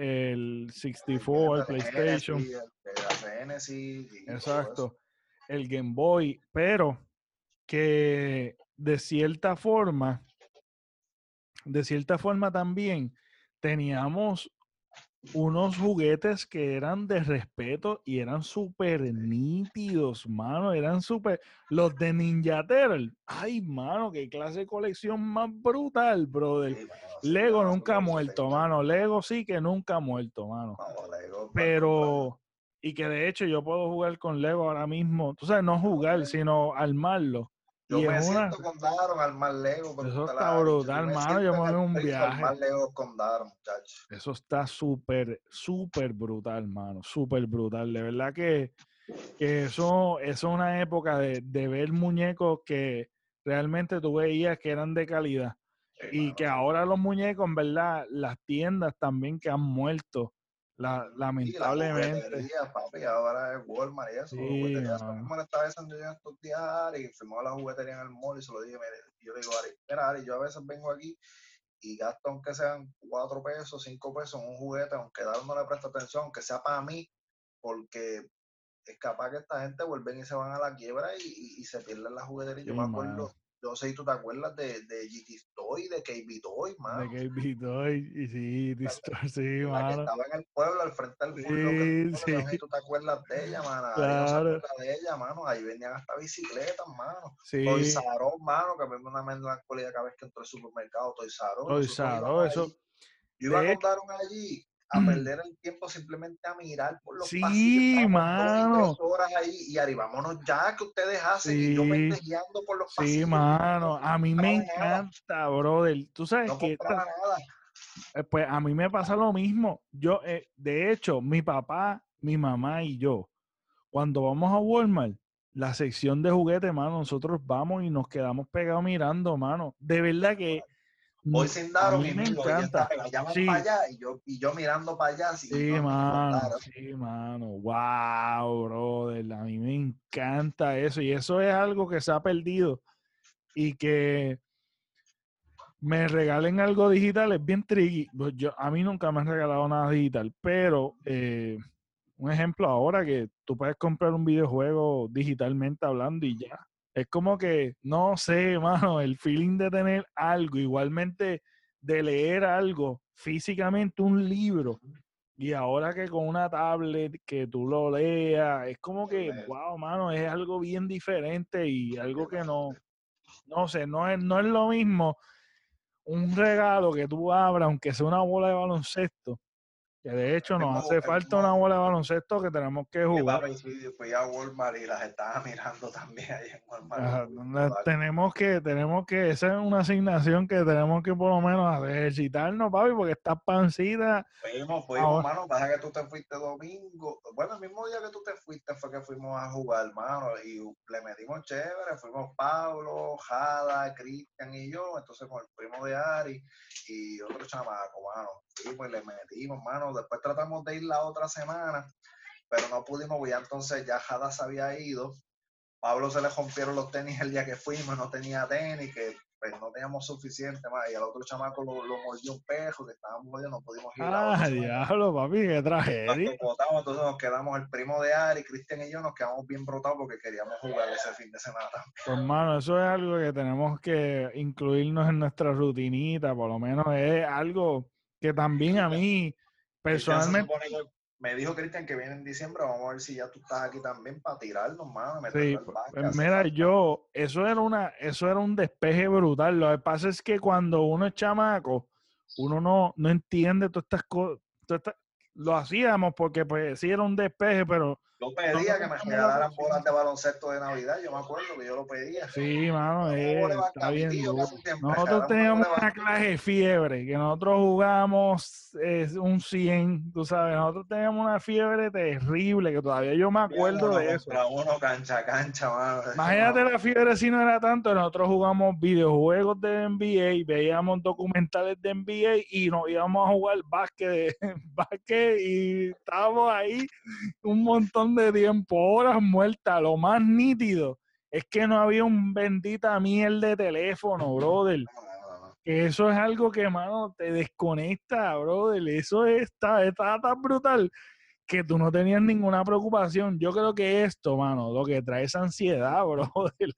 el 64, el, PlayStation. exacto, el Game Boy, pero que de cierta forma, de cierta forma también, teníamos unos juguetes que eran de respeto y eran súper nítidos, mano. Eran súper. Los de Ninja Turtle. Ay, mano, qué clase de colección más brutal, brother. Lego nunca ha muerto, mano. Lego sí que nunca ha muerto, mano. Pero. Y que de hecho yo puedo jugar con Lego ahora mismo. Tú sabes, no jugar, sino armarlo. Yo me siento con Daron al más Lego. Eso está brutal, hermano. Yo me voy un viaje. Más Lego con Daron, muchachos. Eso está súper, súper brutal, hermano. Súper brutal. De verdad que, que eso, eso es una época de, de, ver muñecos que realmente tú veías que eran de calidad. y que ahora los muñecos, en verdad, las tiendas también que han muerto la, lamentablemente. Sí, papi, ahora es Walmart y eso. Sí, estaba yo estos días y fuimos a la juguetería en el mall y se lo dije, yo le digo, Ari, mira, Ari, yo a veces vengo aquí y gasto aunque sean cuatro pesos, cinco pesos en un juguete, aunque Dar no le presta atención, aunque sea para mí, porque es capaz que esta gente vuelven y se van a la quiebra y, y, se pierden la juguetería. yo me acuerdo, yo sé si tú te acuerdas de, de GT Toy, de KB Toy, mano. De KB Toy, y sí, sí, mano. Que estaba en el pueblo, al frente del pueblo. Sí, sí. No sé si tú te acuerdas de ella, mano. Claro. No de ella, mano. Ahí venían hasta bicicletas, mano. Sí. Toy Sarón, mano, que me una melancolía cada vez que entro al supermercado. Toy Sarón. Toy Sarón, eso. Yo iba a contar allí a perder el tiempo simplemente a mirar por los sí, pasillos. mano. horas ahí y arribámonos ya que ustedes hacen y yo me estoy guiando por los pasillos. Sí, mano. A mí me encanta, brother. Tú sabes no que nada. Eh, pues a mí me pasa lo mismo. Yo, eh, de hecho, mi papá, mi mamá y yo, cuando vamos a Walmart, la sección de juguetes, mano, nosotros vamos y nos quedamos pegados mirando, mano. De verdad que Voy sin dar mi me encanta. Sí. para allá y yo, y yo mirando para allá. Sí, mano, sí, mano. Wow, brother. A mí me encanta eso. Y eso es algo que se ha perdido. Y que me regalen algo digital es bien tricky. Pues yo, a mí nunca me han regalado nada digital. Pero eh, un ejemplo ahora que tú puedes comprar un videojuego digitalmente hablando y ya. Es como que, no sé, mano, el feeling de tener algo, igualmente de leer algo físicamente, un libro, y ahora que con una tablet que tú lo leas, es como que, wow, mano, es algo bien diferente y algo que no, no sé, no es, no es lo mismo un regalo que tú abras, aunque sea una bola de baloncesto, que de hecho nos hace falta una bola de baloncesto que tenemos que jugar. Fui a Walmart y las estaba mirando también ahí en Walmart. tenemos que, tenemos que, esa es una asignación que tenemos que por lo menos ejercitarnos, papi, porque está pancita. Fuimos, fuimos, hermano, pasa que tú te fuiste domingo. Bueno, el mismo día que tú te fuiste fue que fuimos a jugar, hermano, y le metimos chévere, fuimos Pablo, Jada, Cristian y yo, entonces con el primo de Ari y otro chamaco, Y le metimos, mano Después tratamos de ir la otra semana, pero no pudimos, ya entonces ya Jada se había ido. Pablo se le rompieron los tenis el día que fuimos, no tenía tenis, que pues no teníamos suficiente más. Y al otro chamaco lo, lo mordió un pejo, que estábamos mordiendo, no pudimos ir. Ah, diablo, papi, qué tragedia. entonces nos quedamos, el primo de Ari, Cristian y yo, nos quedamos bien brotados porque queríamos jugar ese fin de semana también. Pues, hermano, eso es algo que tenemos que incluirnos en nuestra rutinita, por lo menos es algo que también a mí personalmente me dijo Cristian que viene en diciembre, vamos a ver si ya tú estás aquí también para tirarnos, mano. Sí, pues mira, yo, eso era una, eso era un despeje brutal. Lo que pasa es que cuando uno es chamaco, uno no, no entiende todas estas cosas, lo hacíamos porque pues sí era un despeje, pero yo pedía que me regalaran bolas de baloncesto de Navidad, yo me acuerdo que yo lo pedía. Sí, mano, eh, está bien Nosotros teníamos una clase de fiebre, que nosotros jugábamos eh, un 100, tú sabes, nosotros teníamos una fiebre terrible, que todavía yo me acuerdo de eso. uno cancha cancha, mano. Imagínate la fiebre si no era tanto, nosotros jugamos videojuegos de NBA, veíamos documentales de NBA y nos íbamos a jugar básquet, básquet y estábamos ahí un montón de tiempo, horas muertas, lo más nítido es que no había un bendita miel de teléfono, brother. Eso es algo que, mano, te desconecta, brother. Eso está, está tan brutal que tú no tenías ninguna preocupación. Yo creo que esto, mano, lo que trae es ansiedad, brother.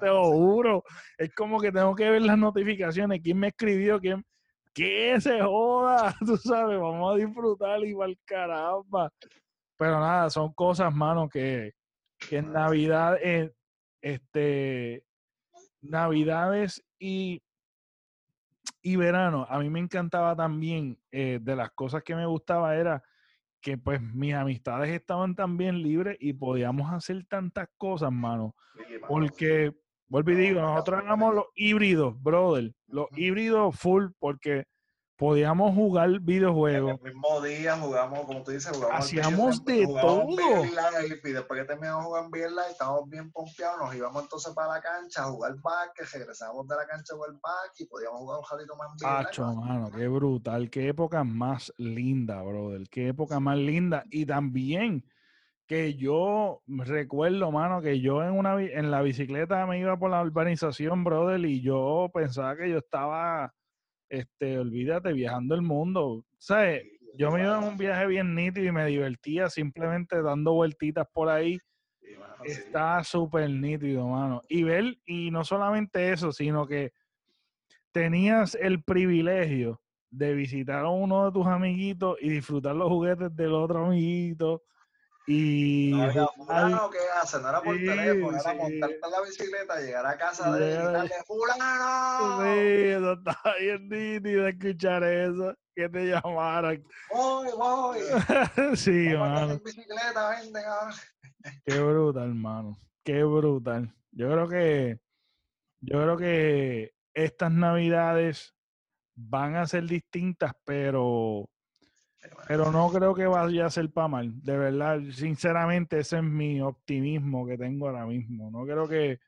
Te lo juro. Es como que tengo que ver las notificaciones. ¿Quién me escribió? ¿Quién? ¿Qué se joda? Tú sabes, vamos a disfrutar igual caramba. Pero nada, son cosas, mano, que, que en Navidad, eh, este, Navidades y, y verano, a mí me encantaba también, eh, de las cosas que me gustaba era que pues mis amistades estaban también libres y podíamos hacer tantas cosas, mano. Porque, vuelvo y digo, nosotros éramos los híbridos, brother, los híbridos full, porque podíamos jugar videojuegos. el mismo día jugamos, como tú dices, jugamos. Hacíamos de todo. Y después que terminamos jugando bien live, estábamos bien pompeados, nos íbamos entonces para la cancha a jugar que regresábamos de la cancha a jugar back y podíamos jugar un ratito más bien. Pacho, mano, qué brutal, qué época más linda, brother, qué época más linda. Y también que yo recuerdo, mano, que yo en una en la bicicleta me iba por la urbanización, brother, y yo pensaba que yo estaba este, olvídate, viajando el mundo. ¿Sabes? Yo me iba en un viaje bien nítido y me divertía simplemente dando vueltitas por ahí. Está súper nítido, mano. Y ver, y no solamente eso, sino que tenías el privilegio de visitar a uno de tus amiguitos y disfrutar los juguetes del otro amiguito y no había fulano que hace, no era por teléfono, era montarte en la bicicleta, llegar a casa de él y darle fulano. Sí, eso estaba bien nítido escuchar eso, que te llamaran. Voy, voy. sí, mano. bicicleta, Qué brutal, hermano. Qué brutal. Yo creo que, yo creo que estas navidades van a ser distintas, pero pero no creo que vaya a ser para mal. De verdad, sinceramente, ese es mi optimismo que tengo ahora mismo. No creo que.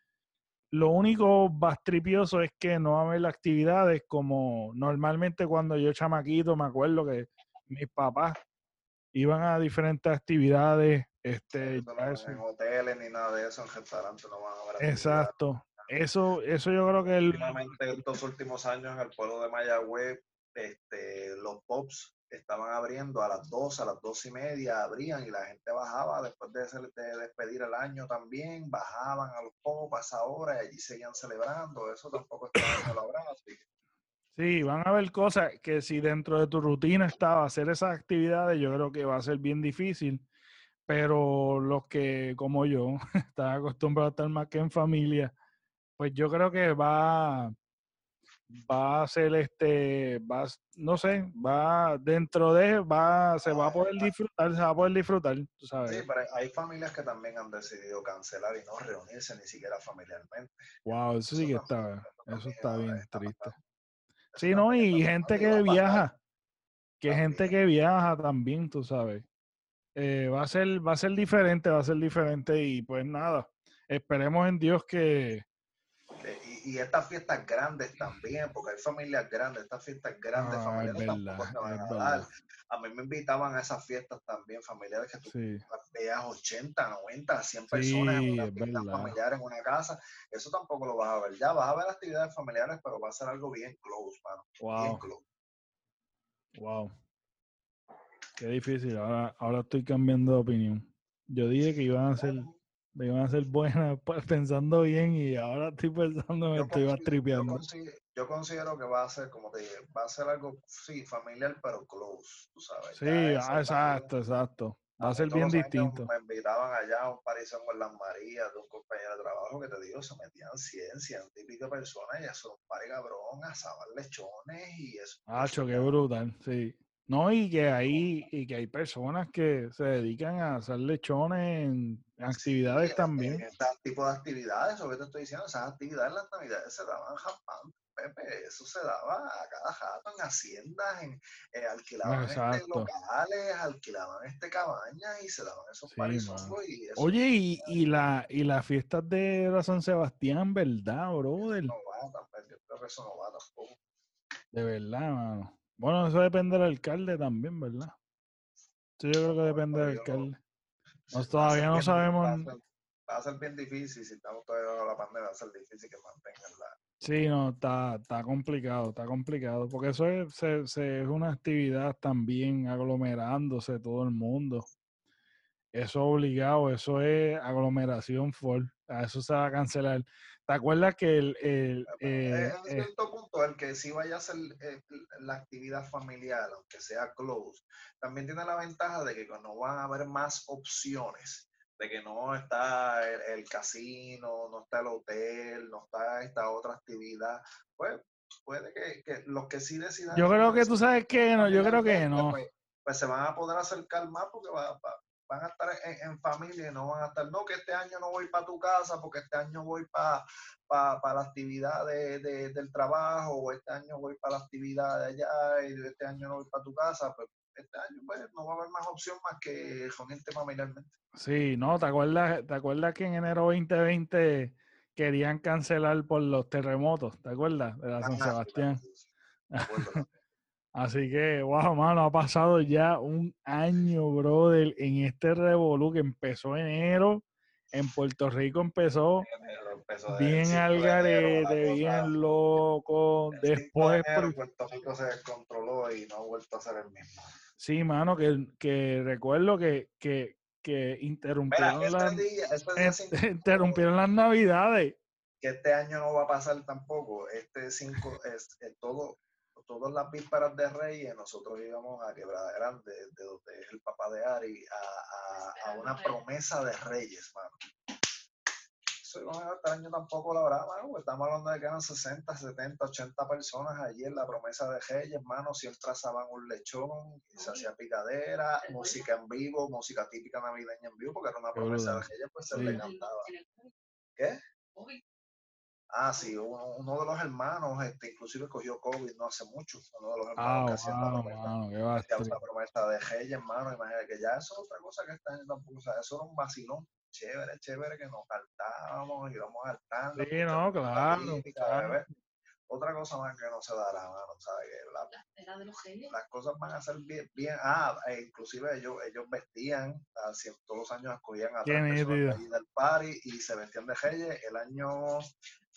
Lo único bastripioso es que no va a haber actividades como normalmente cuando yo chamaquito me acuerdo que mis papás iban a diferentes actividades. Este, no en hoteles ni nada de eso, en restaurantes no van a haber Exacto. Eso, eso yo creo que el... Últimamente, estos últimos años en el pueblo de Mayagüez, este, los pops estaban abriendo a las 12, a las 12 y media, abrían y la gente bajaba después de, despedir el año también, bajaban a los pocos a hora y allí seguían celebrando, eso tampoco estaba celebrando. Sí, van a haber cosas que si dentro de tu rutina estaba hacer esas actividades, yo creo que va a ser bien difícil, pero los que como yo están acostumbrados a estar más que en familia, pues yo creo que va, va a ser este, va, no sé, va dentro de, va, se va a poder disfrutar, se va a poder disfrutar, tú sabes. Sí, pero hay familias que también han decidido cancelar y no reunirse ni siquiera familiarmente. Wow, eso sí que está, eso está bien triste. Sí, no, y gente que viaja, que gente que viaja también, tú sabes. Eh, va a ser, va a ser diferente, va a ser diferente y pues nada, esperemos en Dios que, y estas fiestas grandes también, porque hay familias grandes, estas fiestas grandes, Ah, es familiares verdad, tampoco te van a dar. A mí me invitaban a esas fiestas también, familiares que tú Sí, veas 80, 90, 100 personas en una es fiesta familiar en una casa. Eso tampoco lo vas a ver. Ya vas a ver actividades familiares, pero va a ser algo bien close, mano. Bien wow, close. wow. Qué difícil. Ahora, ahora estoy cambiando de opinión. Yo dije que iban a ser, iban a ser buenas pues, pensando bien y ahora estoy pensando me estoy consi- yo tripeando. consi- yo considero que va a ser, como te dije, va a ser algo, sí, familiar, pero close, tú sabes. Sí, ah, exacto, exacto. Va a ser bien distinto. Me invitaban allá a un parizón con las Marías de un compañero de trabajo que te digo, se metían 100, 100 y pico de personas y eso, un par cabrón, asaban lechones y eso. Hacho, qué brutal, sí. No, y que hay, y que hay personas que se dedican a hacer lechones en actividades Sí, también. En este tipo de actividades, eso que te estoy diciendo, esas actividades en las navidades se daban jampán, Pepe, eso se daba a cada jato en haciendas, en, eh, alquilaban este locales, alquilaban este cabañas y se daban esos Sí, parizongos y eso Oye, y, y, la, y las fiestas de la San Sebastián, ¿verdad, brother? no va, tampoco, yo creo que eso no va tampoco. De verdad, mano. Bueno, eso depende del alcalde también, ¿verdad? Sí, yo creo que depende del alcalde. Ser todavía no sabemos- Va a, ser, bien difícil, si estamos todavía con la pandemia, va a ser difícil que mantengan la... Sí, no, está, está complicado, está complicado, porque eso es, se- se- es una actividad también aglomerándose todo el mundo. Eso es obligado, eso es aglomeración full. A eso se va a cancelar. ¿Te acuerdas que el, el, Eh, eh, en eh, cierto punto, el que sí vaya a hacer eh, la actividad familiar, aunque sea close, también tiene la ventaja de que no van a haber más opciones, de que no está el, el casino, no está el hotel, no está esta otra actividad, pues puede que, que los que sí decidan... yo creo que tú sabes que no, yo creo que no. Pues, pues se van a poder acercar más porque va- va- van a estar en, en familia y no van a estar, no, que este año no voy para tu casa porque este año voy para para la actividad de, de- del trabajo o este año voy para la actividad de allá y este año no voy para tu casa, pues este año pues no va a haber más opción más que reunirte familiarmente. Sí, no, ¿te acuerdas, ¿te acuerdas que en enero 2020 querían cancelar por los terremotos? ¿Te acuerdas? De la San sí, Sebastián. sí. Así que, wow, mano, ha pasado ya un año, brother, en este revolú que empezó enero. En Puerto Rico empezó de- bien el 5 al de garete, bien loco. el 5 de Después, enero por- Puerto Rico se descontroló y no ha vuelto a ser el mismo. sí, mano, que, que recuerdo que, que, que Mira, interrumpieron, las, este día, este cinco- interrumpieron las navidades. que este año no va a pasar tampoco. Este 5 es eh, todo, todas las vísperas de Reyes, nosotros íbamos a Quebrada Grande, de donde es el papá de Ari, a, a- a una promesa de Reyes, mano. Eso no, este año tampoco lo habrá, mano, porque estamos hablando de que eran 60, 70, 80 personas allí en la promesa de Reyes, mano, siempre asaban un lechón, y se hacía picadera, música en vivo, música típica navideña en vivo, porque era una promesa de. Reyes, pues se Sí. le cantaba. ¿Qué? Ah, sí, uno, uno de los hermanos, este, inclusive cogió COVID no hace mucho, uno de los hermanos Ah, que hacían la wow, promesa, hacía de Reyes, hermano, imagínate que ya eso es otra cosa que este año tampoco, o sea, eso era un vacilón, chévere, chévere, que nos saltábamos, íbamos saltando, Sí, no, claro. Otra cosa más que no se dará, mano, ¿sabes? Que la- Era de los genios. las cosas van a ser bien, bien, ah, e inclusive ellos, ellos vestían, así, todos los años escogían a tres personas del party y se vestían de Reyes, el año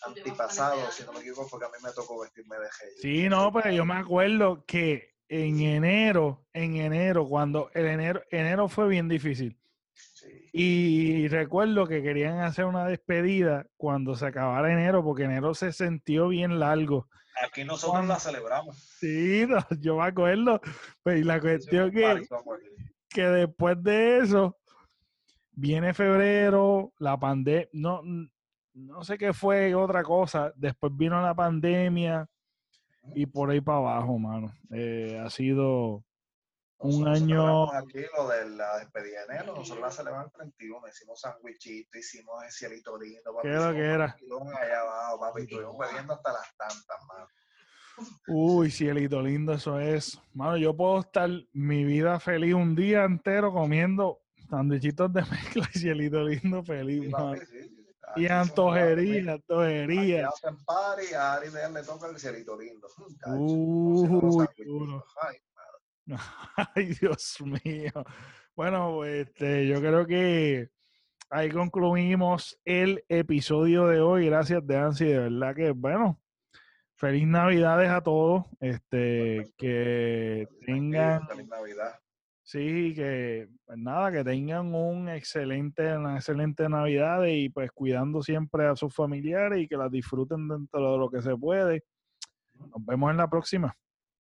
antipasado, si no me equivoco, porque a mí me tocó vestirme de Reyes. Sí, no, pero yo me acuerdo que en enero, en enero, cuando el enero, enero fue bien difícil. Sí. Y recuerdo que querían hacer una despedida cuando se acabara enero, porque enero se sintió bien largo. Aquí nosotros Cuando- la celebramos. Sí, no, yo me acuerdo. Pero y la cuestión que, que después de eso viene febrero, la pandemia, no, no sé qué fue otra cosa. Después vino la pandemia y por ahí para abajo, mano. Eh, ha sido un Nosotros año. Aquí lo de la despedida de enero, nosotros la celebramos el 31, hicimos sandwichito, hicimos el cielito lindo, papi, ¿Qué lo que era? allá abajo, papi, estuvimos bebiendo hasta las tantas, mano. Uy, cielito lindo, eso es. Mano, yo puedo estar mi vida feliz un día entero comiendo sandwichitos de mezcla y cielito lindo feliz, Sí, mano. papi, sí, sí, Y antojería, antojería. hacen party, a Ari le toca el cielito lindo. Uy, duro. Ay, Dios mío. Bueno, este, yo creo que ahí concluimos el episodio de hoy. Gracias, Dancy. De verdad que, bueno, feliz Navidades a todos. Este, que feliz tengan, Feliz Navidad. Sí, que, pues nada, que tengan un excelente, una excelente Navidad y pues cuidando siempre a sus familiares y que las disfruten dentro de lo que se puede. Nos vemos en la próxima.